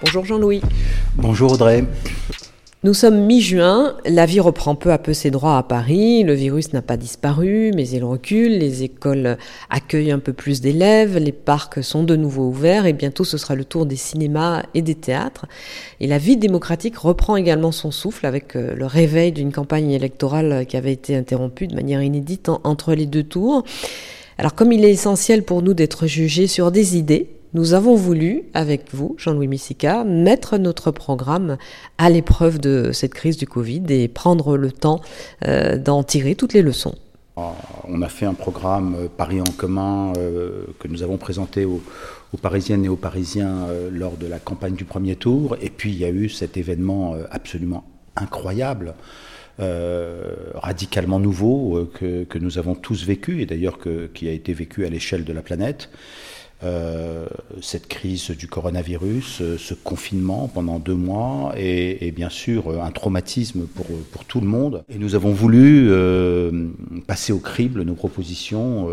Bonjour Jean-Louis. Bonjour Audrey. Nous sommes mi-juin, la vie reprend peu à peu ses droits à Paris, le virus n'a pas disparu, mais il recule, les écoles accueillent un peu plus d'élèves, les parcs sont de nouveau ouverts et bientôt ce sera le tour des cinémas et des théâtres. Et la vie démocratique reprend également son souffle avec euh, le réveil d'une campagne électorale qui avait été interrompue de manière inédite entre les deux tours. Alors comme il est essentiel pour nous d'être jugés sur des idées, nous avons voulu, avec vous, Jean-Louis Missica, mettre notre programme à l'épreuve de cette crise du Covid et prendre le temps euh, d'en tirer toutes les leçons. On a fait un programme euh, Paris en commun euh, que nous avons présenté aux, Parisiennes et aux Parisiens lors de la campagne du premier tour. Et puis il y a eu cet événement absolument incroyable. radicalement nouveau que, nous avons tous vécu et d'ailleurs qui a été vécu à l'échelle de la planète. Euh, cette crise du coronavirus, euh, ce confinement pendant deux mois et, bien sûr euh, un traumatisme pour, tout le monde. Et nous avons voulu passer au crible nos propositions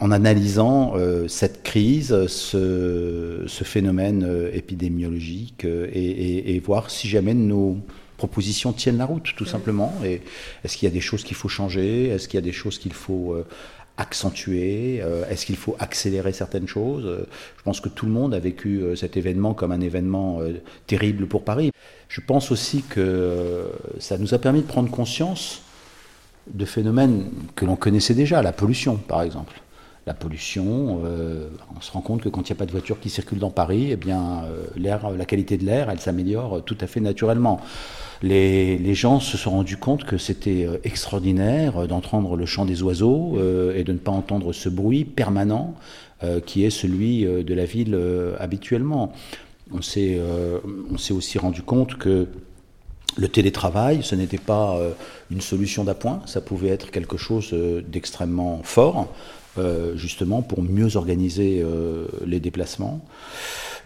en, analysant cette crise, ce, phénomène épidémiologique et, et, voir si jamais nos propositions tiennent la route, tout simplement. Et est-ce qu'il y a des choses qu'il faut changer? Est-ce qu'il y a des choses qu'il faut accentuer euh, Est-ce qu'il faut accélérer certaines choses? Euh, Je pense que tout le monde a vécu euh, cet événement comme un événement terrible pour Paris. Je pense aussi que ça nous a permis de prendre conscience de phénomènes que l'on connaissait déjà, la pollution par exemple. La pollution, on se rend compte que quand il n'y a pas de voitures qui circulent dans Paris, eh bien, l'air, la qualité de l'air, elle s'améliore tout à fait naturellement. Les, gens se sont rendus compte que c'était euh, extraordinaire euh, d'entendre le chant des oiseaux euh, et de ne pas entendre ce bruit permanent qui est celui de la ville habituellement. On s'est aussi rendu compte que le télétravail, ce n'était pas une solution d'appoint, ça pouvait être quelque chose d'extrêmement fort, justement pour mieux organiser les déplacements.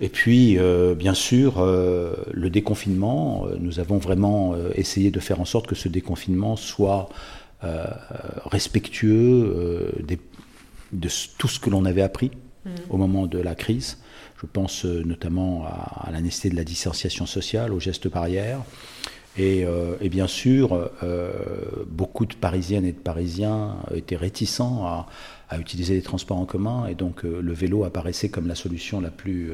Et puis, euh, bien sûr, euh, le déconfinement, euh, nous avons vraiment essayé de faire en sorte que ce déconfinement soit respectueux de tout ce que l'on avait appris mmh. au moment de la crise. Je pense notamment à, la nécessité de la distanciation sociale, aux gestes barrières. Et, et bien sûr, beaucoup de Parisiennes et de Parisiens étaient réticents à, à utiliser les transports en commun, et donc le vélo apparaissait comme la solution la plus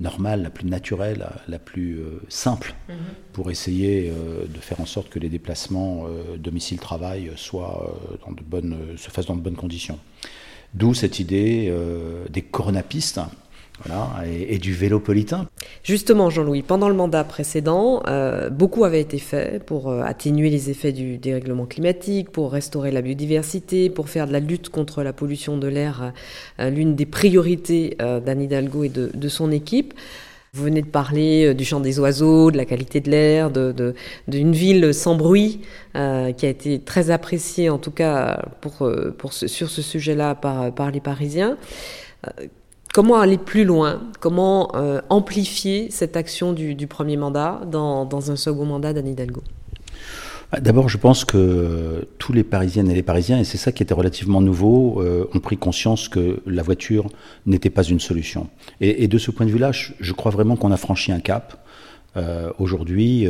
normale, la plus naturelle, la plus euh, simple, mhm. pour essayer euh, de faire en sorte que les déplacements euh, domicile-travail soient dans de bonnes, se fassent dans de bonnes conditions. D'où cette idée des coronapistes voilà, et, du vélopolitain. Justement, Jean-Louis, pendant le mandat précédent, euh, beaucoup avait été fait pour euh, atténuer les effets du dérèglement climatique, pour restaurer la biodiversité, pour faire de la lutte contre la pollution de l'air euh, l'une des priorités d'Anne Hidalgo et de, son équipe. Vous venez de parler du chant des oiseaux, de la qualité de l'air, d'une ville sans bruit, qui a été très appréciée en tout cas sur ce sujet-là par les Parisiens. Comment aller plus loin? Comment euh, amplifier cette action du, premier mandat dans, un second mandat d'Anne Hidalgo? Bah, D'abord, je pense que tous les Parisiennes et les Parisiens, et c'est ça qui était relativement nouveau, euh, ont pris conscience que la voiture n'était pas une solution. Et, de ce point de vue-là, je, crois vraiment qu'on a franchi un cap. Euh, aujourd'hui,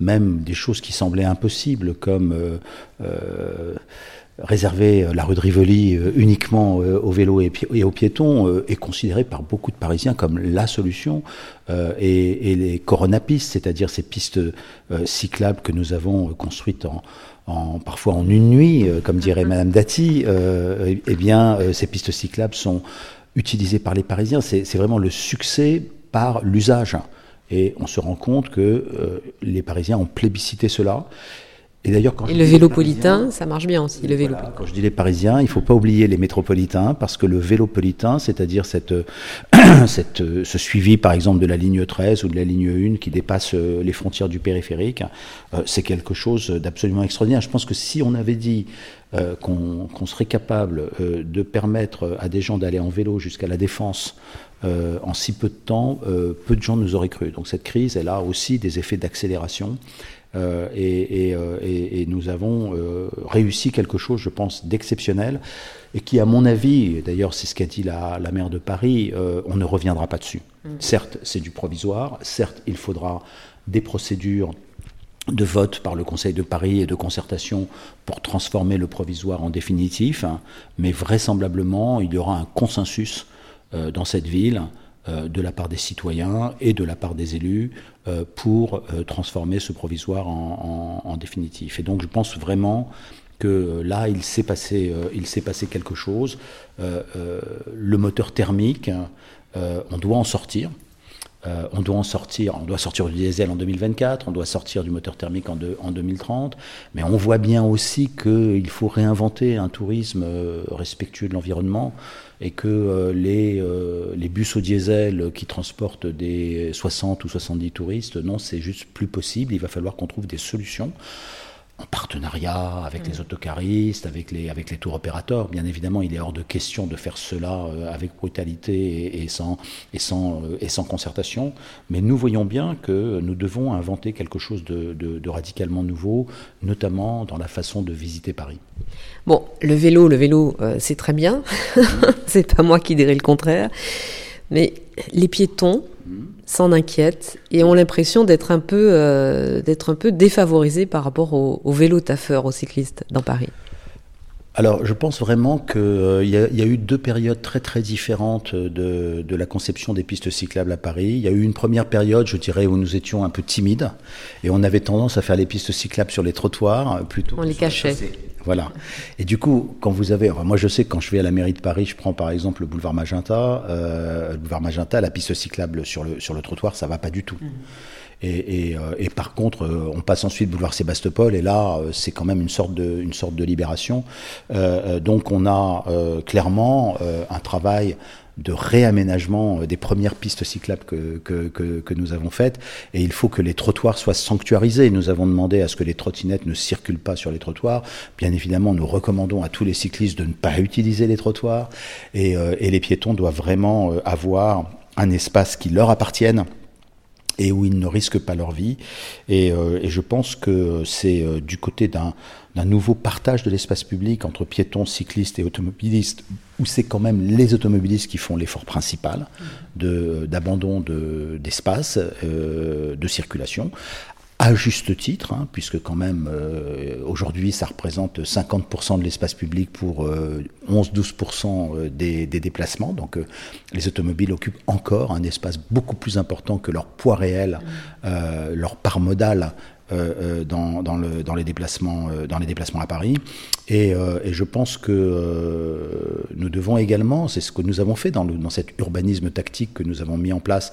même des choses qui semblaient impossibles, comme réserver euh, la rue de Rivoli euh, uniquement euh, aux vélos et aux piétons est considéré par beaucoup de Parisiens comme la solution. Et, les coronapistes, c'est-à-dire ces pistes cyclables que nous avons construites en, parfois en une nuit, comme dirait mm-hmm. Madame Dati, eh bien, ces pistes cyclables sont utilisées par les Parisiens. C'est vraiment le succès par l'usage. Et on se rend compte que les Parisiens ont plébiscité cela. Et d'ailleurs, quand le vélopolitain, ça marche bien aussi. Le quand je dis les Parisiens, il ne faut pas oublier les métropolitains, parce que le vélopolitain, c'est-à-dire cette, cette, ce suivi, par exemple, de la ligne 13 ou de la ligne 1 qui dépasse euh, les frontières du périphérique, euh, c'est quelque chose d'absolument extraordinaire. Je pense que si on avait dit euh, qu'on serait capable de permettre à des gens d'aller en vélo jusqu'à la défense en si peu de temps, peu de gens nous auraient cru. Donc cette crise, elle a aussi des effets d'accélération. Et, et, nous avons réussi quelque chose, je pense, d'exceptionnel et qui, à mon avis, d'ailleurs c'est ce qu'a dit la, maire de Paris, euh, on ne reviendra pas dessus. Mm. Certes, c'est du provisoire, certes, il faudra des procédures de vote par le Conseil de Paris et de concertation pour transformer le provisoire en définitif, hein, mais vraisemblablement, il y aura un consensus euh, dans cette ville euh, de la part des citoyens et de la part des élus pour transformer ce provisoire en, définitif. Et donc je pense vraiment que là, il s'est passé, euh, quelque chose. Euh, euh, le moteur thermique, on doit en sortir. On doit en sortir, on doit sortir du diesel en 2024, on doit sortir du moteur thermique en, en 2030, mais on voit bien aussi qu'il faut réinventer un tourisme respectueux de l'environnement et que les, les bus au diesel qui transportent des 60 ou 70 touristes, non, c'est juste plus possible, il va falloir qu'on trouve des solutions en partenariat avec les autocaristes, avec les, avec les tours opérateurs. Bien évidemment, il est hors de question de faire cela euh, avec brutalité et, sans, et, sans, euh, et sans concertation. Mais nous voyons bien que nous devons inventer quelque chose de, de, radicalement nouveau, notamment dans la façon de visiter Paris. Bon, le vélo, le vélo, euh, c'est très bien. C'est pas moi qui dirais le contraire. Mais les piétons, s'en inquiètent et ont l'impression d'être un peu euh, d'être un peu défavorisés par rapport aux, vélos taffeurs, aux cyclistes dans Paris. Alors, je pense vraiment qu'il euh, y, a eu deux périodes très très différentes de, de, la conception des pistes cyclables à Paris. Il y a eu une première période, je dirais, où nous étions un peu timides et on avait tendance à faire les pistes cyclables sur les trottoirs plutôt. On les cachait. Voilà. Et du coup, quand vous avez, moi je sais que quand je vais à la mairie de Paris, je prends par exemple le boulevard Magenta, euh, le boulevard Magenta, la piste cyclable sur le sur le trottoir, ça va pas du tout. Mmh. Euh, et, par contre, euh, on passe ensuite boulevard Sébastopol, et là, euh, c'est quand même une sorte de, libération. Donc, on a clairement un travail de réaménagement des premières pistes cyclables que, nous avons faites. Et il faut que les trottoirs soient sanctuarisés. Nous avons demandé à ce que les trottinettes ne circulent pas sur les trottoirs. Bien évidemment, nous recommandons à tous les cyclistes de ne pas utiliser les trottoirs. Et, et les piétons doivent vraiment avoir un espace qui leur appartienne et où ils ne risquent pas leur vie. Et, euh, je pense que c'est euh, du côté d'un nouveau partage de l'espace public entre piétons, cyclistes et automobilistes, où c'est quand même les automobilistes qui font l'effort principal d'abandon d'espace, euh, de circulation, à juste titre, hein, puisque quand même euh, aujourd'hui ça représente 50% de l'espace public pour 11-12% euh, des, des, déplacements. Donc euh, les automobiles occupent encore un espace beaucoup plus important que leur poids réel, leur part modale euh, dans, dans, le, dans, les déplacements, dans les déplacements à Paris. Et, et je pense que nous devons également, c'est ce que nous avons fait dans, dans cet urbanisme tactique que nous avons mis en place,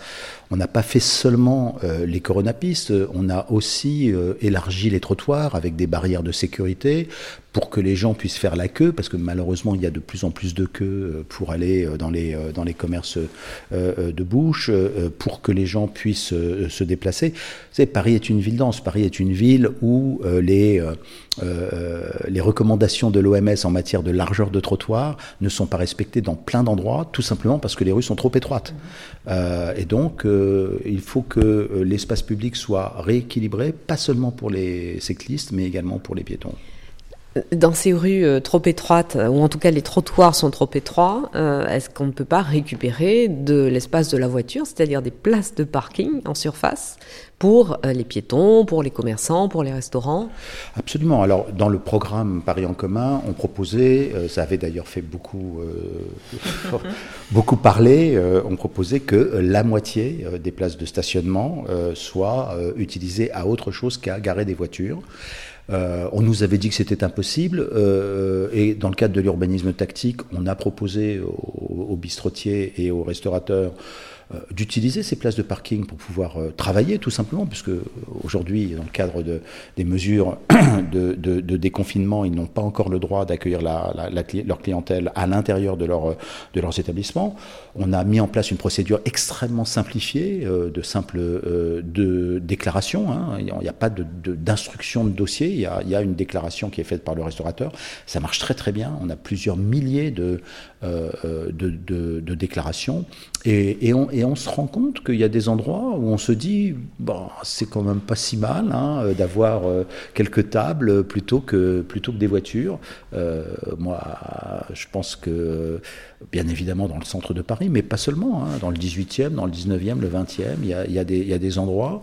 on n'a pas fait seulement euh, les coronapistes, on a aussi euh, élargi les trottoirs avec des barrières de sécurité pour que les gens puissent faire la queue, parce que malheureusement il y a de plus en plus de queues euh, pour aller dans les, dans les commerces de bouche, pour que les gens puissent se déplacer. Vous savez, Paris est une ville dense, Paris est une ville où les, les recommandations de l'OMS en matière de largeur de trottoir ne sont pas respectées dans plein d'endroits, tout simplement parce que les rues sont trop étroites. et donc, il faut que euh, l'espace public soit rééquilibré, pas seulement pour les cyclistes, mais également pour les piétons. Dans ces rues euh, trop étroites, ou en tout cas les trottoirs sont trop étroits, euh, est-ce qu'on ne peut pas récupérer de l'espace de la voiture, c'est-à-dire des places de parking en surface pour euh, les piétons, pour les commerçants, pour les restaurants? Absolument. Alors dans le programme Paris en commun, on proposait, ça avait d'ailleurs fait beaucoup, beaucoup parler, on proposait que la moitié des places de stationnement soient utilisées à autre chose qu'à garer des voitures. Euh, on nous avait dit que c'était impossible, euh, et dans le cadre de l'urbanisme tactique, on a proposé aux, bistrotiers et aux restaurateurs d'utiliser ces places de parking pour pouvoir travailler tout simplement, puisque aujourd'hui, dans le cadre de, des mesures de, de, déconfinement, ils n'ont pas encore le droit d'accueillir la, leur clientèle à l'intérieur de, leur, de leurs établissements. On a mis en place une procédure extrêmement simplifiée, de simple de déclaration. Hein. Il n'y a pas d'instruction de, dossier, il y, a, il y, a, une déclaration qui est faite par le restaurateur. Ça marche très très bien. On a plusieurs milliers de, euh, euh, de, déclarations. Et, on, et, on, se rend compte qu'il y a des endroits où on se dit, bon, c'est quand même pas si mal hein, d'avoir euh, quelques tables plutôt que, des voitures. moi, je pense que, bien évidemment, dans le centre de Paris, mais pas seulement, hein, dans le 18e, dans le 19e, le 20e, il y a, des, endroits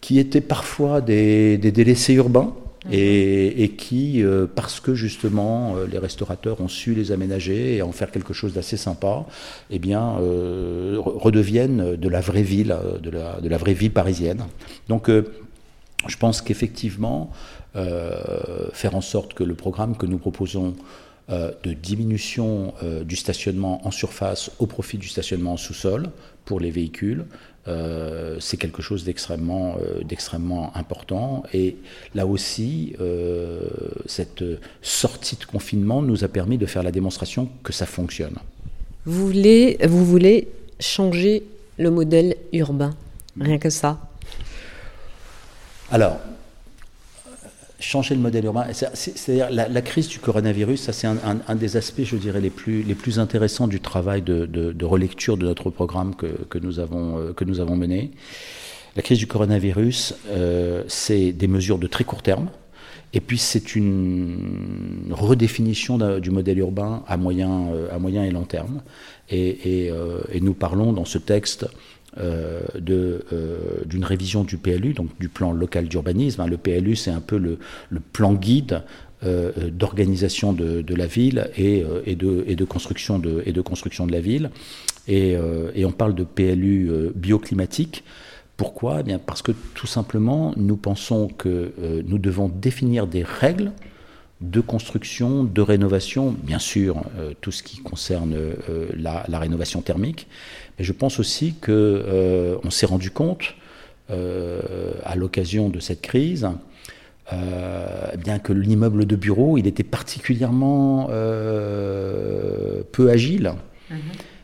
qui étaient parfois des délaissés urbains et, qui, euh, parce que justement euh, les restaurateurs ont su les aménager et en faire quelque chose d'assez sympa, eh bien, euh, redeviennent de la vraie ville, de la, de la vraie vie parisienne. Donc, je pense qu'effectivement, faire en sorte que le programme que nous proposons de diminution du stationnement en surface au profit du stationnement en sous-sol pour les véhicules, euh, c'est quelque chose d'extrêmement, euh, important. Et là aussi, euh, cette sortie de confinement nous a permis de faire la démonstration que ça fonctionne. Vous voulez, vous voulez changer le modèle urbain, rien que ça? Alors, changer le modèle urbain. C'est-à-dire la, crise du coronavirus, ça c'est un, des aspects, je dirais, les plus, les plus intéressants du travail de, relecture de notre programme que, nous avons, euh, que nous avons mené. La crise du coronavirus, euh, c'est des mesures de très court terme. Et puis c'est une redéfinition du modèle urbain à moyen, euh, à moyen et long terme. et nous parlons dans ce texte euh, euh, d'une révision du PLU, donc du plan local d'urbanisme. Hein. Le PLU, c'est un peu le, plan guide euh, d'organisation de, la ville et, de, construction de, et de construction de la ville. Et, on parle de PLU bioclimatique. Pourquoi? Eh bien Parce que tout simplement, nous pensons que nous devons définir des règles de construction, de rénovation, bien sûr, tout ce qui concerne la, rénovation thermique, et je pense aussi qu'on euh, s'est rendu compte, euh, à l'occasion de cette crise, euh, bien que l'immeuble de bureau, il était particulièrement peu agile. Mhm.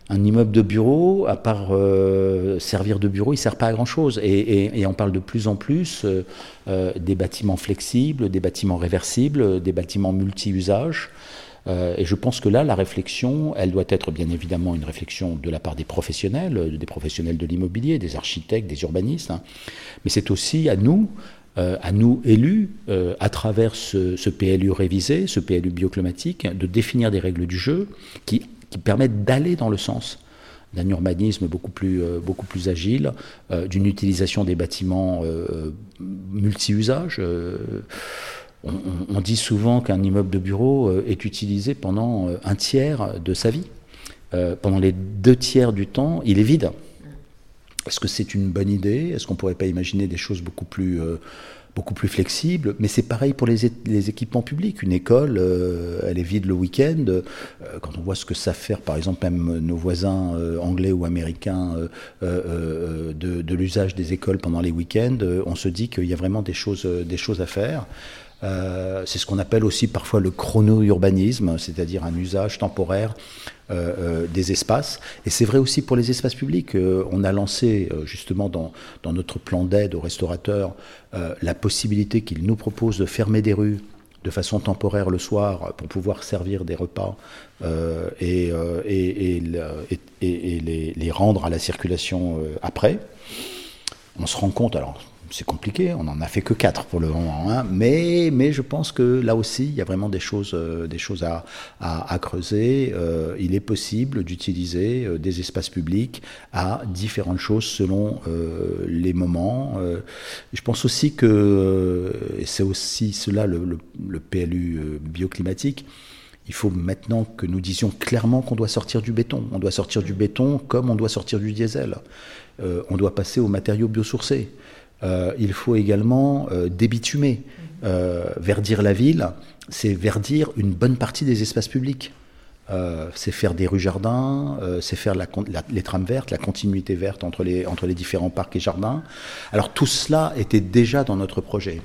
Un immeuble de bureau, à part servir de bureau, il ne sert pas à grand-chose. Et, on parle de plus en plus des bâtiments flexibles, des bâtiments réversibles, des bâtiments multi-usages. Euh, et je pense que là, la réflexion, elle doit être bien évidemment une réflexion de la part des professionnels, euh, des professionnels de l'immobilier, des architectes, des urbanistes, hein. mais c'est aussi à nous, euh, à nous élus, à travers ce, PLU révisé, ce PLU bioclimatique, de définir des règles du jeu qui, permettent d'aller dans le sens d'un urbanisme beaucoup plus, beaucoup plus agile, d'une utilisation des bâtiments multi-usages on, dit souvent qu'un immeuble de bureau euh, est utilisé pendant euh, un tiers de sa vie. Euh, pendant les deux tiers du temps, il est vide. Est-ce que c'est une bonne idée? Est-ce qu'on ne pourrait pas imaginer des choses beaucoup plus, beaucoup plus flexibles? Mais c'est pareil pour les, équipements publics. Une école, elle est vide le week-end. quand on voit ce que ça fait, par exemple, même nos voisins anglais ou américains, de, de l'usage des écoles pendant les week-ends, on se dit qu'il y a vraiment des choses, des choses à faire. Euh, c'est ce qu'on appelle aussi parfois le chrono-urbanisme, c'est-à-dire un usage temporaire euh, euh, des espaces. Et c'est vrai aussi pour les espaces publics. on a lancé justement dans, notre plan d'aide aux restaurateurs la possibilité qu'ils nous proposent de fermer des rues de façon temporaire le soir pour pouvoir servir des repas et, les, les, rendre à la circulation après. On se rend compte, alors c'est compliqué, on n'en a fait que quatre pour le moment, hein. mais, mais je pense que là aussi, il y a vraiment des choses, euh, des choses à, à, creuser. Euh, il est possible d'utiliser euh, des espaces publics à différentes choses selon les moments. je pense aussi que, et c'est aussi cela le, le PLU bioclimatique, il faut maintenant que nous disions clairement qu'on doit sortir du béton. On doit sortir du béton comme on doit sortir du diesel. on doit passer aux matériaux biosourcés. Euh, il faut également euh, débitumer. Euh, verdir la ville, c'est verdir une bonne partie des espaces publics. c'est faire des rues jardins, c'est faire la, les trames vertes, la continuité verte entre les, entre les différents parcs et jardins. Alors tout cela était déjà dans notre projet.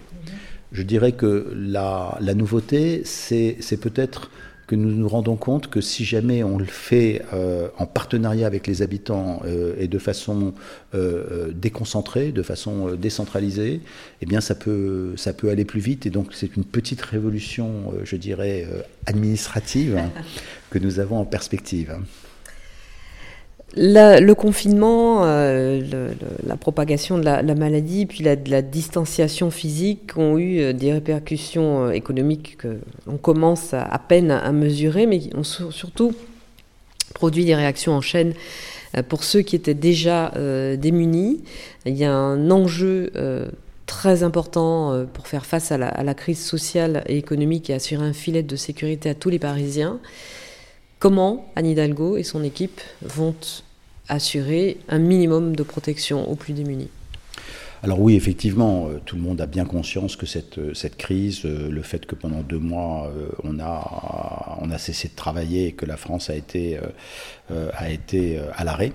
Je dirais que la, la nouveauté, c'est peut-être que nous nous rendons compte que si jamais on le fait euh, en partenariat avec les habitants euh, et de façon euh, déconcentrée, de façon décentralisée, eh bien ça peut, ça peut aller plus vite. Et donc c'est une petite révolution, je dirais, administrative que nous avons en perspective le confinement, euh, la propagation de la, maladie, puis la, la, distanciation physique ont eu euh, des répercussions euh, économiques que l'on commence à, peine à, mesurer, mais qui ont surtout produit des réactions en chaîne pour ceux qui étaient déjà démunis. Il y a un enjeu très important pour faire face la, à la, crise sociale et économique et assurer un filet de sécurité à tous les Parisiens. Comment Anne Hidalgo et son équipe vont assurer un minimum de protection aux plus démunis? Alors oui, effectivement, euh, tout le monde a bien conscience que cette, euh, crise, euh, le fait que pendant deux mois, on, a, cessé de travailler et que la France a été à l'arrêt,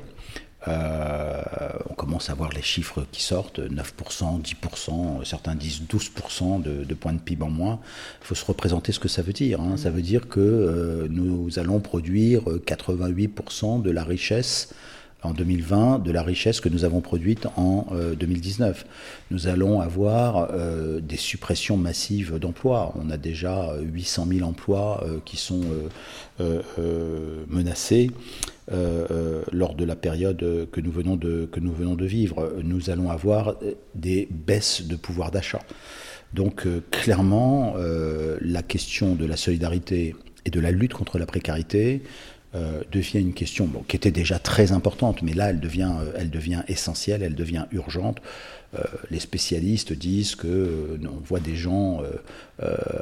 on commence à voir les chiffres qui sortent, 9%, 10%, certains disent 12% de, points de PIB en moins. Il faut se représenter ce que ça veut dire. Hein. Ça veut dire que nous allons produire 88% de la richesse en 2020 de la richesse que nous avons produite en 2019. Euh, nous allons avoir euh, des suppressions massives d'emplois. On a déjà 800 000 emplois euh, qui sont menacés lors de la période que nous, venons de, que nous venons de vivre. Nous allons avoir des baisses de pouvoir d'achat. Donc clairement, la question de la solidarité et de la lutte contre la précarité euh, devient une question qui était déjà très importante, mais là elle devient, euh, elle devient essentielle, elle devient urgente. Euh, les spécialistes disent que on voit des gens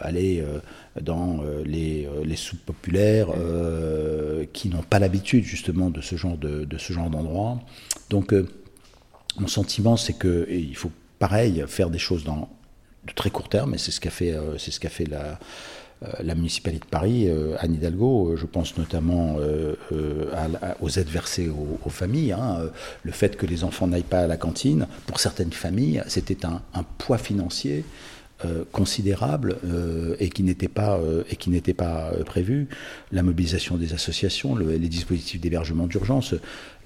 aller dans les, les soupes populaires qui n'ont pas l'habitude justement de ce genre de, ce genre d'endroit. Donc mon sentiment c'est que il faut pareil faire des choses dans de très court terme, et c'est ce qu'a fait, c'est ce qu'a fait la la municipalité de Paris, euh, Anne Hidalgo, euh, je pense notamment aux aides versées aux, familles. Hein, le fait que les enfants n'aillent pas à la cantine, pour certaines familles, c'était un, poids financier considérable et qui n'était pas et qui n'était pas prévu. La mobilisation des associations, les dispositifs d'hébergement d'urgence,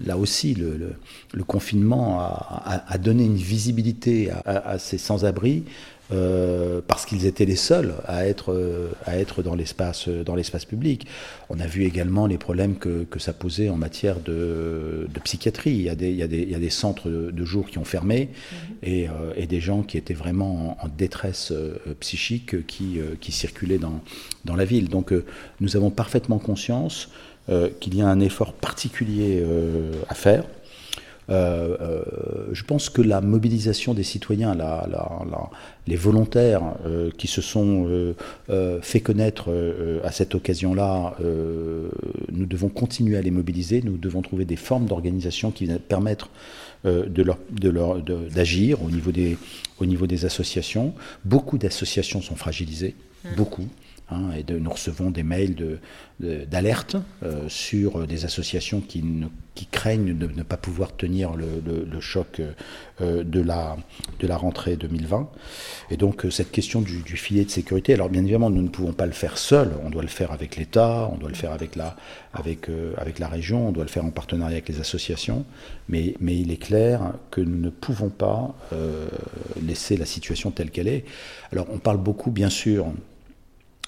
là aussi le, confinement a, donné une visibilité à ces sans-abri euh, parce qu'ils étaient les seuls à être, euh, à être dans l'espace dans l'espace public. On a vu également les problèmes que, que ça posait en matière de, de, psychiatrie. Il y, a des, il, y a des, il y a des centres de jour qui ont fermé mhm. et, euh, et, des gens qui étaient vraiment en, détresse psychique qui, qui circulaient dans, dans la ville. Donc nous avons parfaitement conscience qu'il y a un effort particulier à faire. Euh, euh, je pense que la mobilisation des citoyens, la, les volontaires euh, qui se sont fait connaître à cette occasion-là, nous devons continuer à les mobiliser. Nous devons trouver des formes d'organisation qui permettent de leur, de leur, d'agir au niveau des, au niveau des associations. Beaucoup d'associations sont fragilisées, mmh. beaucoup. Hein, et nous recevons des mails d'alerte euh, sur des associations qui, craignent de ne pas pouvoir tenir le, le, choc euh, de, la, de la rentrée 2020. Et donc euh, cette question du, du, filet de sécurité, alors bien évidemment nous ne pouvons pas le faire seul, on doit le faire avec l'État, on doit le faire avec la, avec, avec la région, on doit le faire en partenariat avec les associations, mais, mais il est clair que nous ne pouvons pas laisser la situation telle qu'elle est. Alors on parle beaucoup bien sûr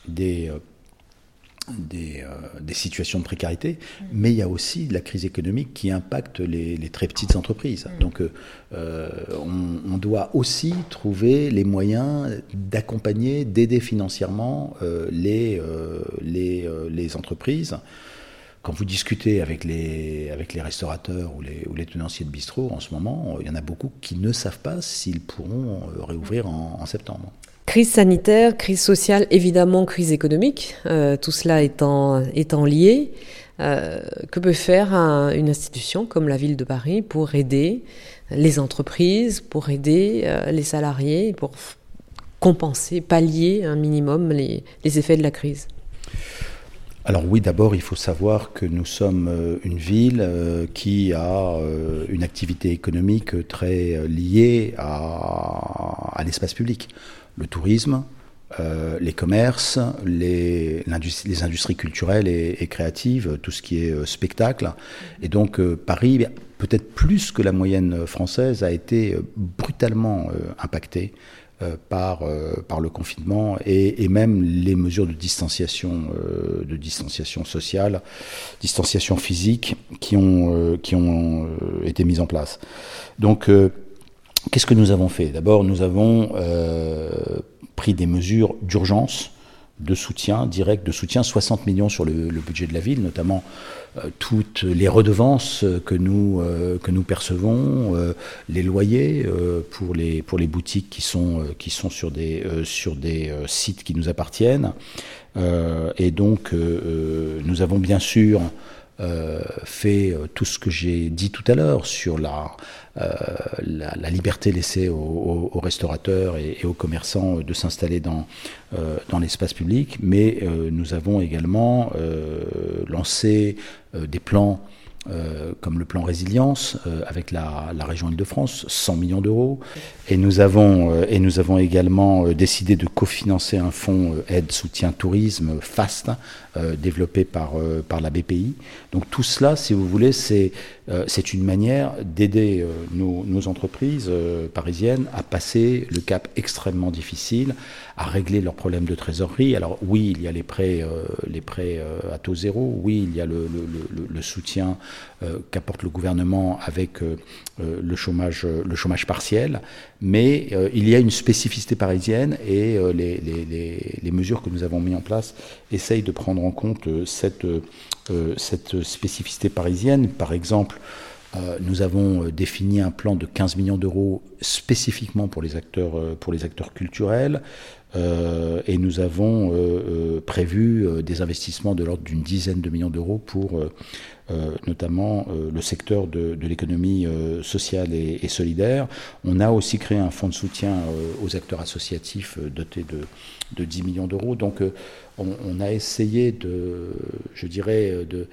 des, euh, des, euh, des, situations de précarité, mais il y a aussi la crise économique qui impacte les, très petites entreprises. Donc euh, on, doit aussi trouver les moyens d'accompagner, d'aider financièrement les, les, les, entreprises. Quand vous discutez avec les, avec les restaurateurs ou les, ou les tenanciers de bistrot en ce moment, il y en a beaucoup qui ne savent pas s'ils pourront réouvrir en septembre. Crise sanitaire, crise sociale, évidemment crise économique, euh, tout cela étant, lié. Euh, que peut faire une institution comme la ville de Paris pour aider les entreprises, pour aider euh, les salariés, pour compenser, pallier un minimum les, effets de la crise? Alors oui, d'abord, il faut savoir que nous sommes une ville qui a une activité économique très liée à, l'espace public. Le tourisme, les commerces, les, les industries culturelles et, créatives, tout ce qui est spectacle. Et donc Paris, peut-être plus que la moyenne française, a été brutalement impacté euh, par, euh, par le confinement et, et, même les mesures de distanciation, euh, de distanciation sociale, distanciation physique qui ont, qui ont été mises en place. Donc, qu'est-ce que nous avons fait? D'abord, nous avons pris des mesures d'urgence de soutien direct, de soutien 60 millions sur le, budget de la ville, notamment euh, toutes les redevances que nous, euh, que nous percevons, euh, les loyers pour, les, pour les boutiques qui sont, qui sont sur des, sur des sites qui nous appartiennent. et donc, nous avons bien sûr euh, fait euh, tout ce que j'ai dit tout à l'heure sur la, euh, la, la, liberté laissée aux, aux, restaurateurs et, et, aux commerçants de s'installer dans, dans l'espace public, mais nous avons également lancé des plans euh, comme le plan résilience euh, avec la, la région Île-de-France, 100 millions d'euros. Et nous avons euh, et nous avons également décidé de cofinancer un fonds aide soutien tourisme FAST développé par par la BPI. Donc tout cela, si vous voulez, c'est c'est une manière d'aider nos, nos, entreprises parisiennes à passer le cap extrêmement difficile, à régler leurs problèmes de trésorerie. Alors oui, il y a les prêts les prêts à taux zéro. Oui, il y a le, le, soutien euh, qu'apporte le gouvernement avec euh, euh, le, chômage, le chômage partiel, mais il y a une spécificité parisienne et les, les, mesures que nous avons mises en place essayent de prendre en compte cette, cette spécificité parisienne. Par exemple, nous avons défini un plan de 15 millions d'euros spécifiquement pour les acteurs, pour les acteurs culturels. Euh, et nous avons euh, prévu des investissements de l'ordre d'une dizaine de millions d'euros pour euh, notamment euh, le secteur de, de l'économie euh, sociale et, et, solidaire. On a aussi créé un fonds de soutien aux acteurs associatifs doté de, de 10 millions d'euros. Donc on, a essayé de, je dirais, de,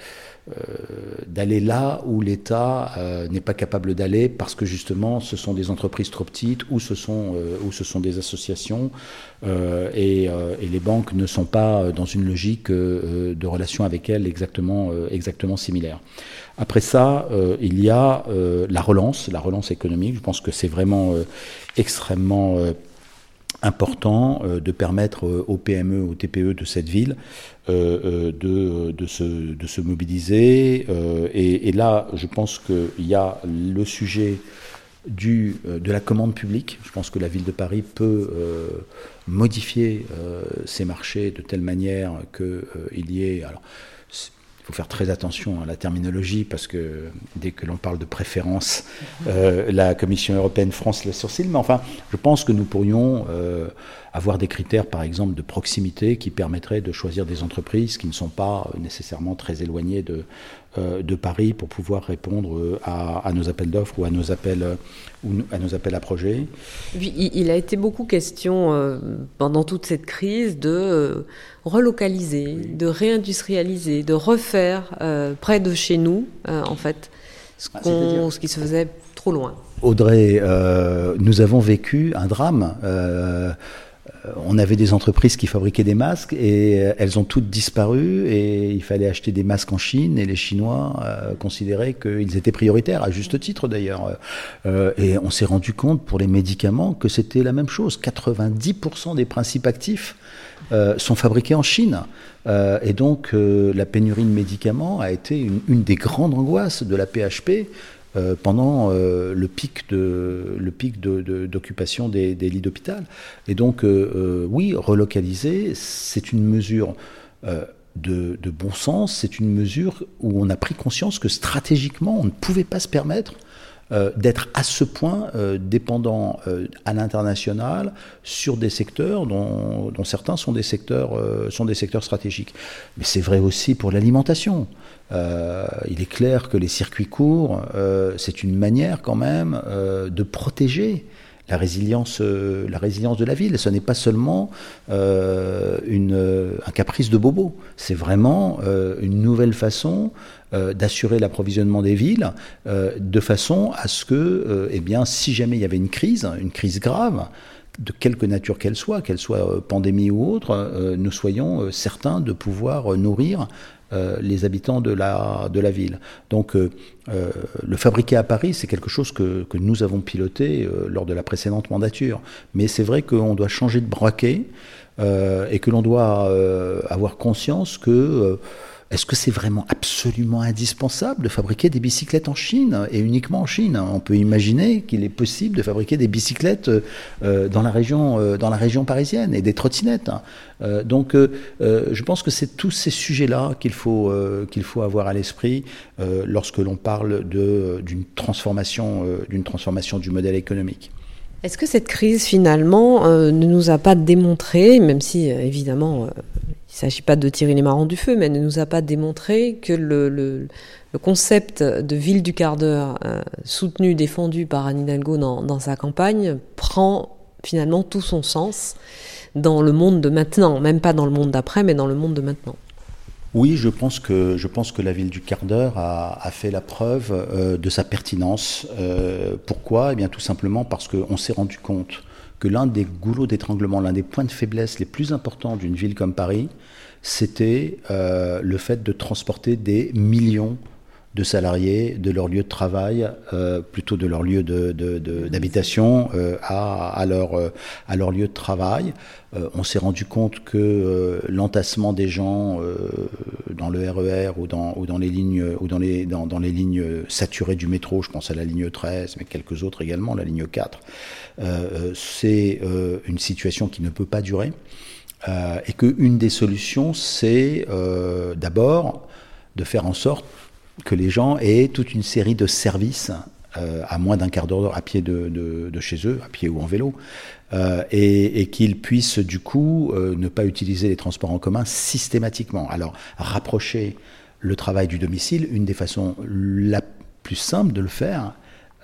d'aller là où l'État n'est pas capable d'aller parce que justement ce sont des entreprises trop petites ou ce sont, sont des associations et, et, les banques ne sont pas dans une logique de relation avec elles exactement, exactement similaire. Après ça, euh, il y a euh, la relance, la relance économique. Je pense que c'est vraiment euh, extrêmement important de permettre aux PME, aux TPE de cette ville de, de, se, mobiliser. Et, là, je pense qu'il y a le sujet de la commande publique. Je pense que la ville de Paris peut modifier ses marchés de telle manière qu'il y ait... il faut faire très attention à la terminologie parce que dès que l'on parle de préférence, euh, la Commission européenne France le sourcil. Mais enfin, je pense que nous pourrions euh, avoir des critères, par exemple, de proximité qui permettraient de choisir des entreprises qui ne sont pas nécessairement très éloignées de, de Paris pour pouvoir répondre à, à nos appels d'offres ou à nos appels ou à nos appels à projets. Il a été beaucoup question pendant toute cette crise de relocaliser, de réindustrialiser, de refaire euh, près de chez nous, euh, en fait, ce, ah, ce, qui se faisait trop loin. Audrey, euh, nous avons vécu un drame. On avait des entreprises qui fabriquaient des masques et elles ont toutes disparu et il fallait acheter des masques en Chine et les Chinois considéraient qu'ils étaient prioritaires, à juste titre d'ailleurs. et on s'est rendu compte pour les médicaments que c'était la même chose. 90% des principes actifs euh, sont fabriqués en Chine. Euh, et donc euh, la pénurie de médicaments a été une, des grandes angoisses de la PHP pendant le pic de le pic d'occupation des, lits d'hôpital. Et donc oui, relocaliser, c'est une mesure de, de, bon sens, c'est une mesure où on a pris conscience que stratégiquement, on ne pouvait pas se permettre euh, d'être à ce point euh, dépendant euh, à l'international sur des secteurs dont, certains sont des secteurs, sont des secteurs stratégiques. Mais c'est vrai aussi pour l'alimentation. il est clair que les circuits courts, c'est une manière quand même de protéger la résilience, la résilience de la ville. Ce n'est pas seulement une, un caprice de bobo, c'est vraiment une nouvelle façon d'assurer l'approvisionnement des villes de façon à ce que, eh bien, si jamais il y avait une crise, une crise grave, de quelque nature qu'elle soit, qu'elle soit pandémie ou autre, nous soyons certains de pouvoir nourrir euh, les habitants de la, de la ville. Donc euh, euh, le fabriquer à Paris, c'est quelque chose que, que, nous avons piloté lors de la précédente mandature. Mais c'est vrai qu'on doit changer de braquet et que l'on doit avoir conscience que est-ce que c'est vraiment absolument indispensable de fabriquer des bicyclettes en Chine et uniquement en Chine? On peut imaginer qu'il est possible de fabriquer des bicyclettes euh, dans, la région, euh, dans la région parisienne et des trottinettes. Hein. Euh, donc je pense que c'est tous ces sujets-là qu'il faut, avoir à l'esprit lorsque l'on parle d'une transformation du modèle économique. Est-ce que cette crise finalement ne nous a pas démontré, même si évidemment il ne s'agit pas de tirer les marrons du feu, mais ne nous a pas démontré que le, concept de ville du quart d'heure, euh, soutenu, défendu par Anne Hidalgo dans, sa campagne, prend finalement tout son sens dans le monde de maintenant, même pas dans le monde d'après, mais dans le monde de maintenant. Oui, je pense que, je pense que la ville du quart d'heure a, fait la preuve euh, de sa pertinence. Euh, pourquoi? Eh bien tout simplement parce qu'on s'est rendu compte que l'un des goulots d'étranglement, l'un des points de faiblesse les plus importants d'une ville comme Paris, c'était euh, le fait de transporter des millions de salariés de leur lieu de travail, euh, plutôt de leur lieu d'habitation, de, euh, à, à, leur, à leur lieu de travail. on s'est rendu compte que l'entassement des gens dans le RER e ou dans, ou dans les lignes ou dans les, dans, dans, les lignes saturées du métro, je pense à la ligne 13, mais quelques autres également, la ligne 4, euh, c'est euh, une situation qui ne peut pas durer. Euh, et qu'une des solutions, c'est d'abord de faire en sorte que les gens aient toute une série de services à moins d'un quart d'heure à pied de, chez eux, à pied ou en vélo, et, qu'ils puissent du coup ne pas utiliser les transports en commun systématiquement. Alors, rapprocher le travail du domicile, une des façons la plus simple de le faire,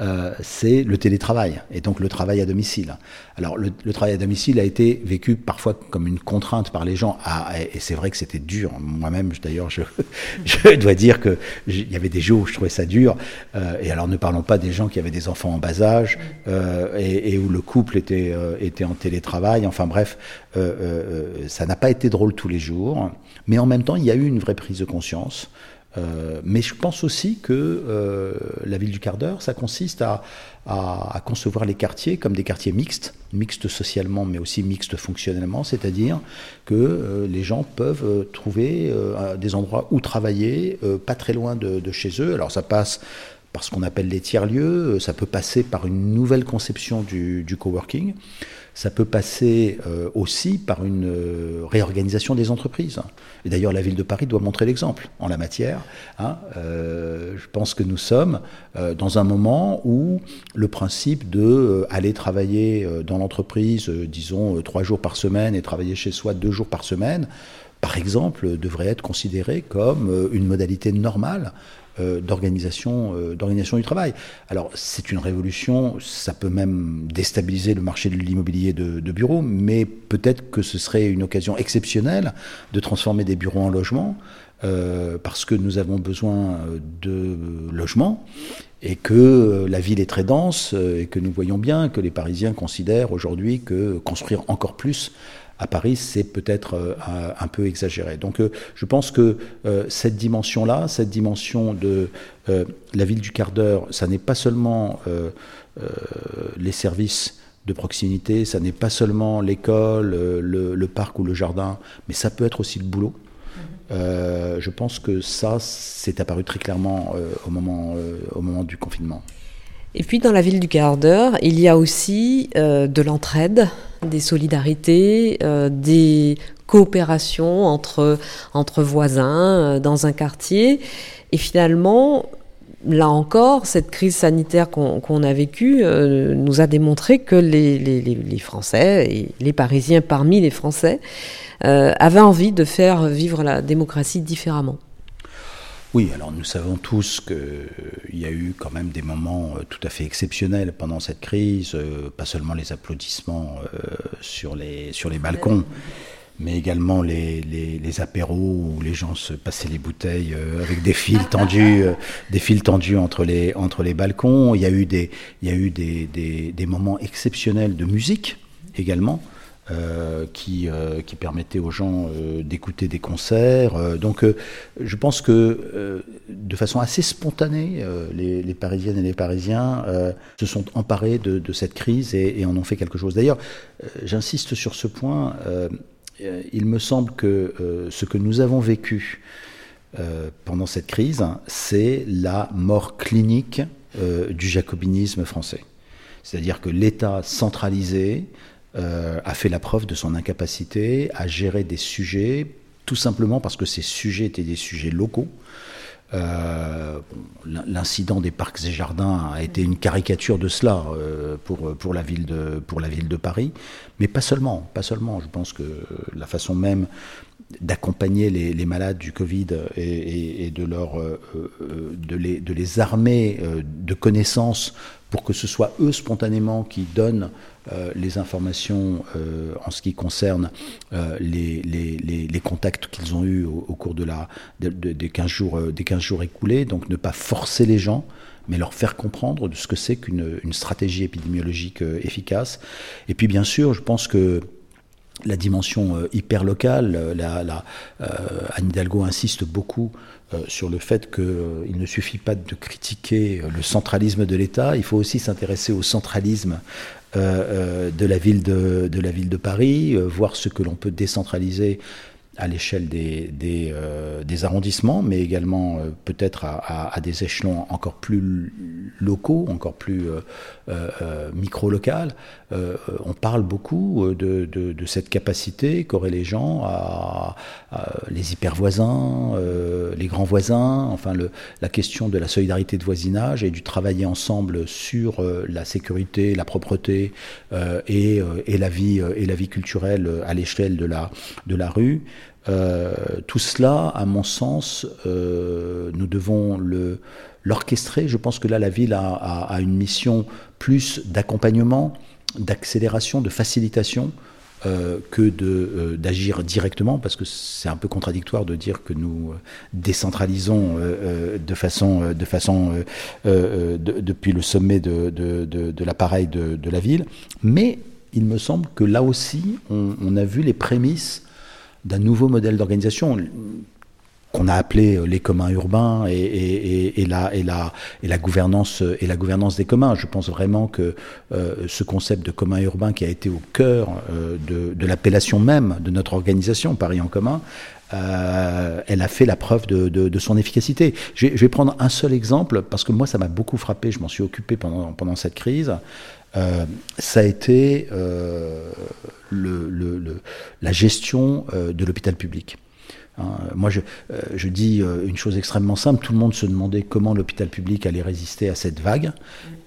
euh, c'est le télétravail et donc le travail à domicile. Alors le, travail à domicile a été vécu parfois comme une contrainte par les gens ah, et c'est vrai que c'était dur. Moi-même d'ailleurs je, je, dois dire que il y avait des jours où je trouvais ça dur euh, et alors ne parlons pas des gens qui avaient des enfants en bas âge euh, et, et, où le couple était, euh, était en télétravail. Enfin bref, ça n'a pas été drôle tous les jours, mais en même temps il y a eu une vraie prise de conscience. Euh, mais je pense aussi que euh, la ville du quart d'heure, ça consiste à, concevoir les quartiers comme des quartiers mixtes, mixtes socialement, mais aussi mixtes fonctionnellement, c'est-à-dire que euh, les gens peuvent trouver des endroits où travailler, pas très loin de, chez eux. Alors ça passe ce qu'on appelle les tiers-lieux, ça peut passer par une nouvelle conception du, du coworking. Ça peut passer euh, aussi par une euh, réorganisation des entreprises. Et d'ailleurs, la ville de Paris doit montrer l'exemple en la matière. Hein. Euh, je pense que nous sommes dans un moment où le principe de aller travailler dans l'entreprise, disons trois jours par semaine, et travailler chez soi deux jours par semaine, par exemple, devrait être considéré comme une modalité normale euh, d'organisation euh, d'organisation du travail. Alors c'est une révolution, ça peut même déstabiliser le marché de l'immobilier de, de bureaux, mais peut-être que ce serait une occasion exceptionnelle de transformer des bureaux en logements. Euh, parce que nous avons besoin de logements et que la ville est très dense et que nous voyons bien que les Parisiens considèrent aujourd'hui que construire encore plus à Paris, c'est peut-être euh, un, peu exagéré. Donc euh, je pense que euh, cette dimension-là, cette dimension de la ville du quart d'heure, ça n'est pas seulement les services de proximité, ça n'est pas seulement l'école, le, parc ou le jardin, mais ça peut être aussi le boulot. je pense que ça, c'est apparu très clairement au, moment, au moment du confinement. Et puis dans la ville du quart d'heure, il y a aussi de l'entraide, des solidarités, euh, des coopérations entre, entre voisins euh, dans un quartier. Et finalement, là encore, cette crise sanitaire qu'on a vécue euh, nous a démontré que les, les, les, Français, et les Parisiens parmi les Français, avaient envie de faire vivre la démocratie différemment. Oui, alors nous savons tous qu'il y a eu quand même des moments tout à fait exceptionnels pendant cette crise, pas seulement les applaudissements sur, les, sur les balcons mais également les, les, apéros où les gens se passaient les bouteilles euh, avec des fils tendus, euh, des fils tendus entre les, entre les balcons. Il y a eu des, il y a eu des, des, des moments exceptionnels de musique également. Euh, qui, qui permettaient aux gens d'écouter des concerts. donc je pense que de façon assez spontanée, les, Parisiennes et les Parisiens se sont emparés de, cette crise et, en ont fait quelque chose. D'ailleurs, j'insiste sur ce point euh, il me semble que euh, ce que nous avons vécu euh, pendant cette crise, c'est la mort clinique du jacobinisme français. C'est-à-dire que l'État centralisé a fait la preuve de son incapacité à gérer des sujets, tout simplement parce que ces sujets étaient des sujets locaux. L'incident des parcs et jardins a été une caricature de cela pour, pour, la ville de, pour la ville de Paris. Mais pas seulement, pas seulement. Je pense que la façon même d'accompagner les, malades du Covid et, de, leur, euh, euh, de, les, de les armer euh, de connaissances pour que ce soit eux spontanément qui donnent les informations en ce qui concerne les, les, contacts qu'ils ont eus au, cours de la, des, 15 jours, des 15 jours écoulés. Donc ne pas forcer les gens mais leur faire comprendre de ce que c'est qu'une stratégie épidémiologique euh, efficace. Et puis bien sûr, je pense que la dimension euh, hyper locale, euh, la, Anne Hidalgo insiste beaucoup sur le fait qu'il ne suffit pas de critiquer le centralisme de l'État, il faut aussi s'intéresser au centralisme de, la ville de, de, la ville de Paris, voir ce que l'on peut décentraliser à l'échelle des, des, euh, arrondissements, mais également euh, peut-être à, des échelons encore plus locaux, encore plus euh, micro-local. on parle beaucoup de, de, de, cette capacité qu'auraient les gens à, les hyper voisins, les grands voisins, enfin la question de la solidarité de voisinage et du travailler ensemble sur la sécurité, la propreté et, et, la vie culturelle à l'échelle de la rue. Euh, tout cela, à mon sens, euh, nous devons le, l'orchestrer. Je pense que là, la ville a, une mission plus d'accompagnement, d'accélération, de facilitation. Euh, que de, d'agir directement, parce que c'est un peu contradictoire de dire que nous décentralisons de façon, de façon depuis le sommet de, l'appareil de, la ville. Mais il me semble que là aussi, on a vu les prémices d'un nouveau modèle d'organisation qu'on a appelé euh, les communs urbains et, et, la, et, la, gouvernance, des communs. Je pense vraiment que euh, ce concept de commun urbain qui a été au cœur euh, de, l'appellation même de notre organisation, Paris en commun, euh, elle a fait la preuve de, son efficacité. Je vais, je vais, prendre un seul exemple, parce que moi ça m'a beaucoup frappé, je m'en suis occupé pendant, cette crise. Euh, ça a été euh, la gestion euh, de l'hôpital public. Hein, moi, je, je, dis une chose extrêmement simple. Tout le monde se demandait comment l'hôpital public allait résister à cette vague.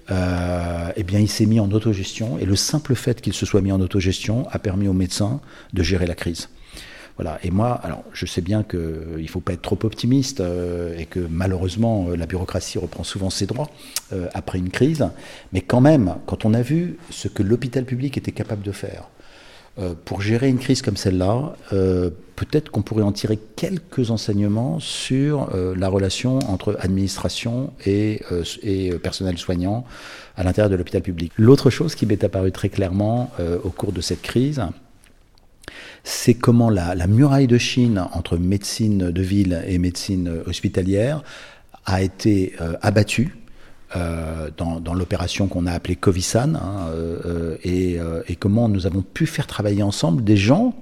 eh bien, il s'est mis en autogestion, et le simple fait qu'il se soit mis en autogestion a permis aux médecins de gérer la crise. Voilà. Et moi, alors, je sais bien qu'il ne faut pas être trop optimiste euh, et que malheureusement, euh, la bureaucratie reprend souvent ses droits euh, après une crise. Mais quand même, quand on a vu ce que l'hôpital public était capable de faire pour gérer une crise comme celle-là, peut-être qu'on pourrait en tirer quelques enseignements sur la relation entre administration et, personnel soignant à l'intérieur de l'hôpital public. L'autre chose qui m'est apparue très clairement au cours de cette crise, c'est comment la, muraille de Chine entre médecine de ville et médecine hospitalière a été euh, abattue euh, dans, l'opération qu'on a appelée Covisan, hein, euh, et, et, comment nous avons pu faire travailler ensemble des gens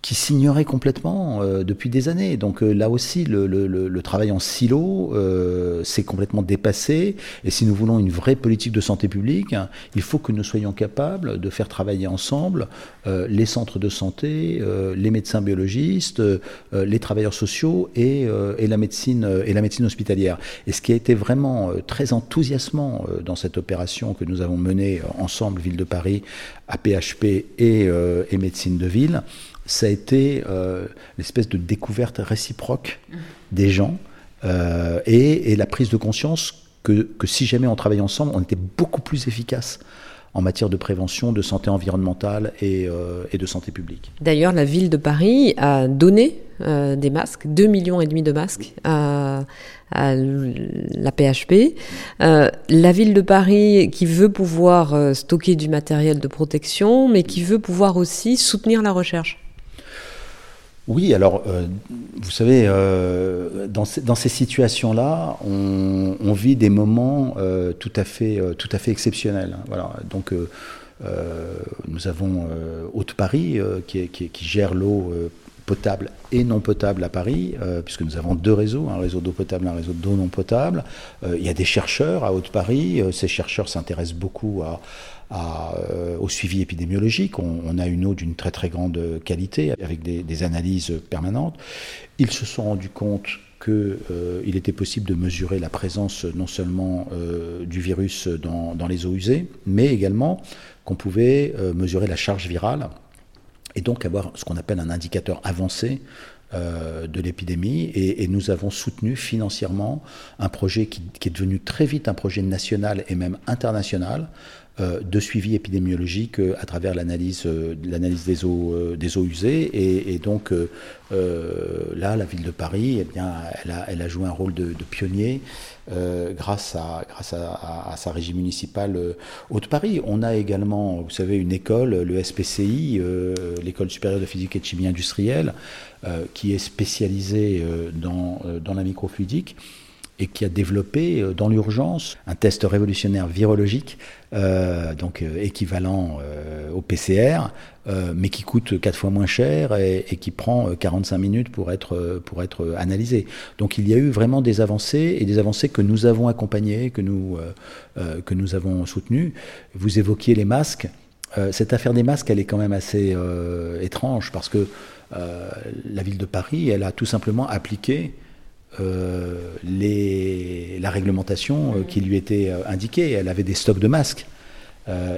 qui s'ignorait complètement euh, depuis des années. Donc euh, là aussi, le, le, le, travail en silo euh, s'est complètement dépassé. Et si nous voulons une vraie politique de santé publique, il faut que nous soyons capables de faire travailler ensemble les centres de santé, les médecins biologistes, les travailleurs sociaux et, et, la médecine et la médecine hospitalière. Et ce qui a été vraiment très enthousiasmant dans cette opération que nous avons menée ensemble, Ville de Paris, APHP et, et médecine de ville, ça a été euh, l'espèce de découverte réciproque des gens et, la prise de conscience que, que, si jamais on travaillait ensemble, on était beaucoup plus efficace en matière de prévention, de santé environnementale et, euh, de santé publique. D'ailleurs, la ville de Paris a donné euh, des masques, 2 millions et demi de masques à, la PHP. Euh, la ville de Paris qui veut pouvoir stocker du matériel de protection, mais qui veut pouvoir aussi soutenir la recherche. Oui, alors, euh, vous savez, euh, dans, ces, situations-là, on, vit des moments euh, tout, à fait, exceptionnels. Hein. Donc, nous avons Haute-Paris qui, gère l'eau potable et non potable à Paris, puisque nous avons deux réseaux, un réseau d'eau potable et un réseau d'eau non potable. il y a des chercheurs à Haute-Paris. ces chercheurs s'intéressent beaucoup à euh, au suivi épidémiologique. On, a une eau d'une très très grande qualité avec des, analyses permanentes. Ils se sont rendus compte qu'il euh, était possible de mesurer la présence non seulement euh, du virus dans, les eaux usées, mais également qu'on pouvait mesurer la charge virale et donc avoir ce qu'on appelle un indicateur avancé de l'épidémie et, nous avons soutenu financièrement un projet qui, est devenu très vite un projet national et même international de suivi épidémiologique euh, à travers l'analyse euh, l'analyse des eaux des eaux usées et, donc là la ville de Paris eh bien elle a, elle a joué un rôle de, pionnier grâce à grâce à, sa régie municipale Haute-Paris. On a également, vous savez, une école, le SPCI, l'école supérieure de physique et de chimie industrielle, qui est spécialisée dans, dans la microfluidique et qui a développé euh, dans l'urgence un test révolutionnaire virologique, euh, donc euh, équivalent au PCR, mais qui coûte quatre fois moins cher et, qui prend 45 minutes pour être, pour être analysé. Donc il y a eu vraiment des avancées et des avancées que nous avons accompagnées, que nous, que nous avons soutenues. Vous évoquiez les masques. cette affaire des masques, elle est quand même assez étrange parce que la ville de Paris, elle a tout simplement appliqué euh, les, la réglementation euh, qui lui était euh, indiquée. Elle avait des stocks de masques.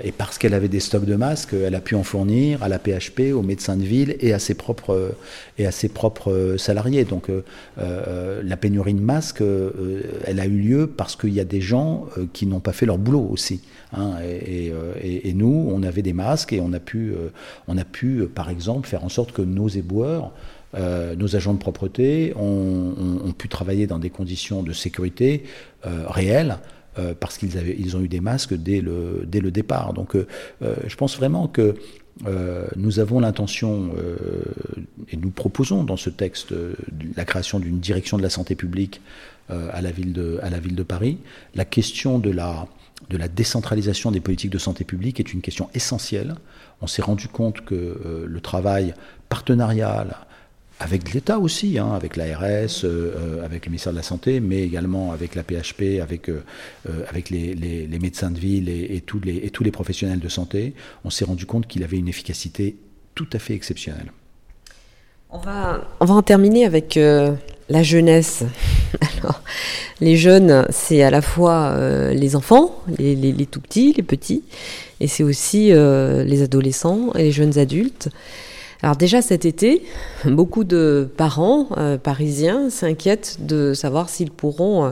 et parce qu'elle avait des stocks de masques, elle a pu en fournir à la PHP, aux médecins de ville et à ses propres, et à ses propres salariés. Donc la pénurie de masques, elle a eu lieu parce qu'il y a des gens qui n'ont pas fait leur boulot aussi. Hein. et, et, nous, on avait des masques et on a pu, on a pu par exemple, faire en sorte que nos éboueurs euh, nos agents de propreté ont, pu travailler dans des conditions de sécurité euh, réelles. Euh, parce qu'ils ils ont eu des masques dès le, départ. Donc je pense vraiment que nous avons l'intention, et nous proposons dans ce texte la création d'une direction de la santé publique à, la ville de, Paris. La question de la décentralisation des politiques de santé publique est une question essentielle. On s'est rendu compte que le travail partenarial, avec l'État aussi, hein, avec l'ARS, euh, euh, avec le ministère de la Santé, mais également avec la PHP, avec, euh, les, médecins de ville et, tous les, professionnels de santé, on s'est rendu compte qu'il avait une efficacité tout à fait exceptionnelle. On va, on va en terminer avec la jeunesse. Les jeunes, c'est à la fois les enfants, les, tout petits, les petits, et c'est aussi les adolescents et les jeunes adultes. Alors déjà cet été, beaucoup de parents euh, parisiens s'inquiètent de savoir s'ils pourront euh,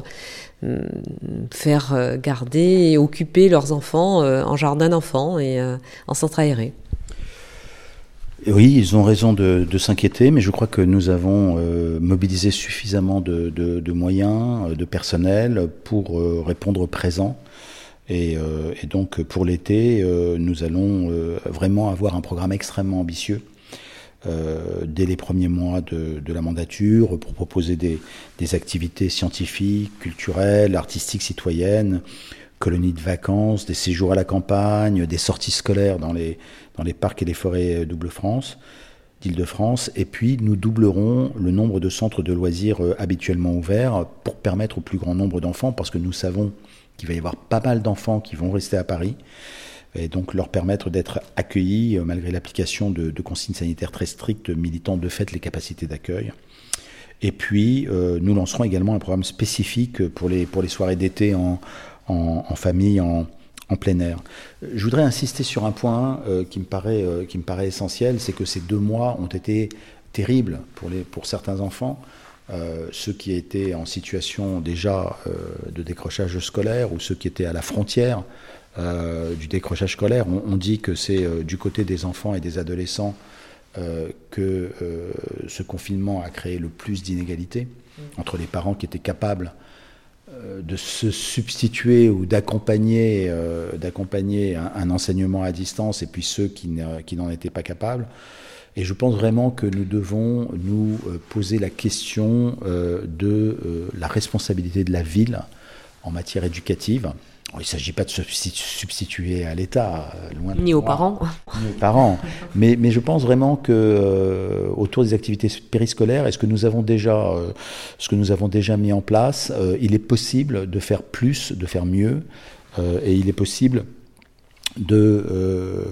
mm, faire euh, garder et occuper leurs enfants en jardin d'enfants et en centre aéré. Oui, ils ont raison de, s'inquiéter, mais je crois que nous avons mobilisé suffisamment de, moyens, de personnel pour répondre présent. Et donc pour l'été, nous allons vraiment avoir un programme extrêmement ambitieux euh, dès les premiers mois de, la mandature pour proposer des, activités scientifiques, culturelles, artistiques, citoyennes, colonies de vacances, des séjours à la campagne, des sorties scolaires dans les, dans les parcs et les forêts Double-France d'Île-de-France, et puis nous doublerons le nombre de centres de loisirs euh, habituellement ouverts pour permettre au plus grand nombre d'enfants, parce que nous savons qu'il va y avoir pas mal d'enfants qui vont rester à Paris, et donc leur permettre d'être accueillis euh, malgré l'application de, consignes sanitaires très strictes, militant de fait les capacités d'accueil. Et puis, euh, nous lancerons également un programme spécifique pour les, pour les soirées d'été en, en, famille, en, en, plein air. Je voudrais insister sur un point euh, qui, me paraît, qui me paraît essentiel, c'est que ces deux mois ont été terribles pour, les, pour certains enfants. ceux qui étaient en situation déjà de décrochage scolaire ou ceux qui étaient à la frontière du décrochage scolaire. On, dit que c'est du côté des enfants et des adolescents que ce confinement a créé le plus d'inégalités mmh. entre les parents qui étaient capables euh, de se substituer ou d'accompagner euh, d'accompagner un, enseignement à distance et puis ceux qui n'en étaient pas capables. Et je pense vraiment que nous devons nous euh, poser la question de la responsabilité de la ville en matière éducative il ne s'agit pas de se substituer à l'État, euh, loin Ni aux parents. Ni aux parents. mais, mais je pense vraiment que euh, autour des activités périscolaires, est-ce que nous avons déjà, euh, ce que nous avons déjà mis en place, il est possible de faire plus, de faire mieux, et il est possible de,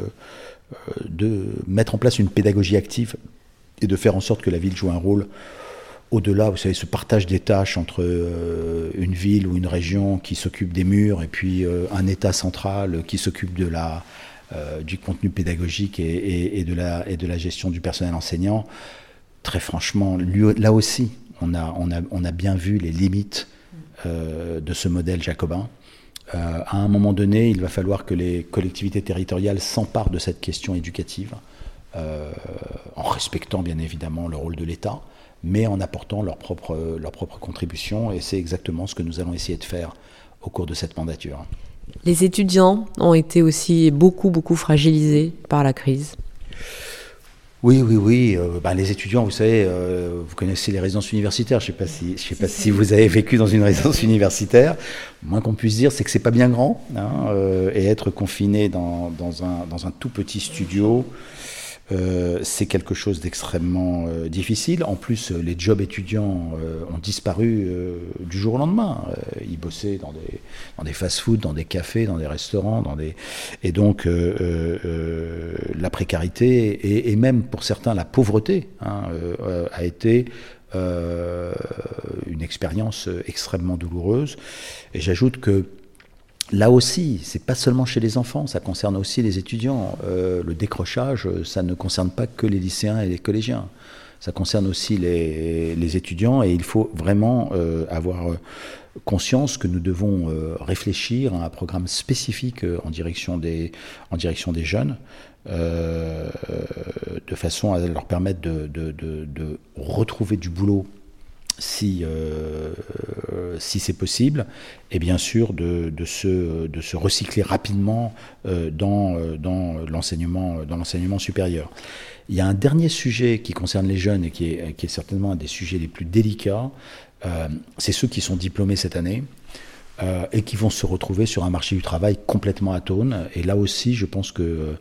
de mettre en place une pédagogie active et de faire en sorte que la ville joue un rôle au-delà, vous savez, ce partage des tâches entre euh, une ville ou une région qui s'occupe des murs et puis euh, un État central qui s'occupe de la, euh, du contenu pédagogique et, de la, et de la gestion du personnel enseignant, très franchement, là aussi, on a, on a, on a bien vu les limites de ce modèle jacobin. à un moment donné, il va falloir que les collectivités territoriales s'emparent de cette question éducative, en respectant bien évidemment le rôle de l'État mais en apportant leur propre, leur propre contribution. Et c'est exactement ce que nous allons essayer de faire au cours de cette mandature. Les étudiants ont été aussi beaucoup, beaucoup fragilisés par la crise. Oui, oui, oui. Euh, bah, les étudiants, vous savez, euh, vous connaissez les résidences universitaires. Je ne sais pas si, je sais pas si vous avez vécu dans une résidence universitaire. Moins qu'on puisse dire, c'est que c'est pas bien grand, hein, euh, et être confiné dans, dans, un, dans un tout petit studio. Euh, c'est quelque chose d'extrêmement euh, difficile. En plus, les jobs étudiants euh, ont disparu du jour au lendemain. ils bossaient dans des, dans des fast-foods, dans des cafés, dans des restaurants, dans des... et donc la précarité et, même pour certains la pauvreté hein, a été une expérience extrêmement douloureuse. Et j'ajoute que Là aussi, c'est pas seulement chez les enfants, ça concerne aussi les étudiants. Euh, le décrochage, ça ne concerne pas que les lycéens et les collégiens. Ça concerne aussi les, étudiants et il faut vraiment euh, avoir conscience que nous devons euh, réfléchir à un programme spécifique en direction des, jeunes, de façon à leur permettre de retrouver du boulot si, euh, si c'est possible, et bien sûr de, de, se, de se recycler rapidement euh, dans, euh, dans l'enseignement supérieur. Il y a un dernier sujet qui concerne les jeunes et qui est, qui est certainement un des sujets les plus délicats, c'est ceux qui sont diplômés cette année. Euh, et qui vont se retrouver sur un marché du travail complètement atone. Et là aussi, je pense que euh,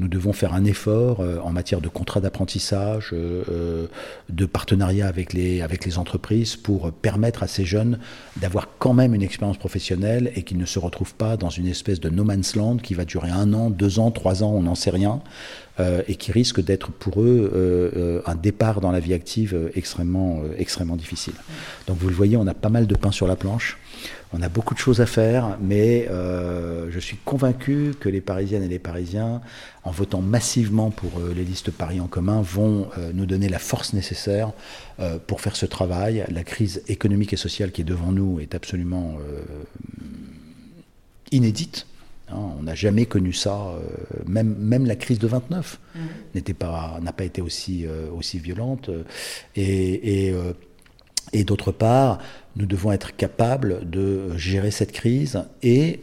nous devons faire un effort euh, en matière de contrat d'apprentissage, de partenariat avec les, avec les entreprises pour permettre à ces jeunes d'avoir quand même une expérience professionnelle et qu'ils ne se retrouvent pas dans une espèce de no man's land qui va durer un an, deux ans, trois ans, on n'en sait rien. Et qui risque d'être pour eux un départ dans la vie active extrêmement, extrêmement difficile. Donc vous le voyez, on a pas mal de pain sur la planche. On a beaucoup de choses à faire, mais euh, je suis convaincu que les Parisiennes et les Parisiens, en votant massivement pour euh, les listes Paris en commun, vont euh, nous donner la force nécessaire pour faire ce travail. La crise économique et sociale qui est devant nous est absolument inédite. Hein. on n'a jamais connu ça, même, même la crise de 29 mmh. n'était pas, n'a pas été aussi, aussi violente. Et, et, et d'autre part, nous devons être capables de gérer cette crise et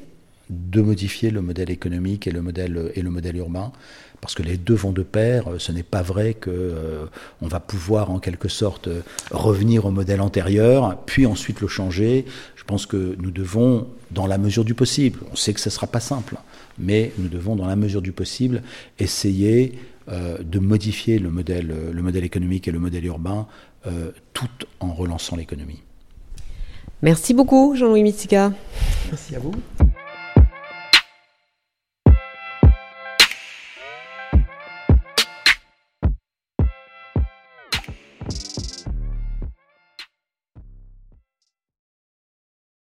de modifier le modèle économique et le modèle, et le modèle urbain, parce que les deux vont de pair. Ce n'est pas vrai qu'on euh, va pouvoir en quelque sorte revenir au modèle antérieur, puis ensuite le changer. Je pense que nous devons, dans la mesure du possible, on sait que ce ne sera pas simple, mais nous devons, dans la mesure du possible, essayer euh, de modifier le modèle, le modèle économique et le modèle urbain, euh, tout en relançant l'économie. Merci beaucoup, Jean-Louis Mitsika. Merci à vous.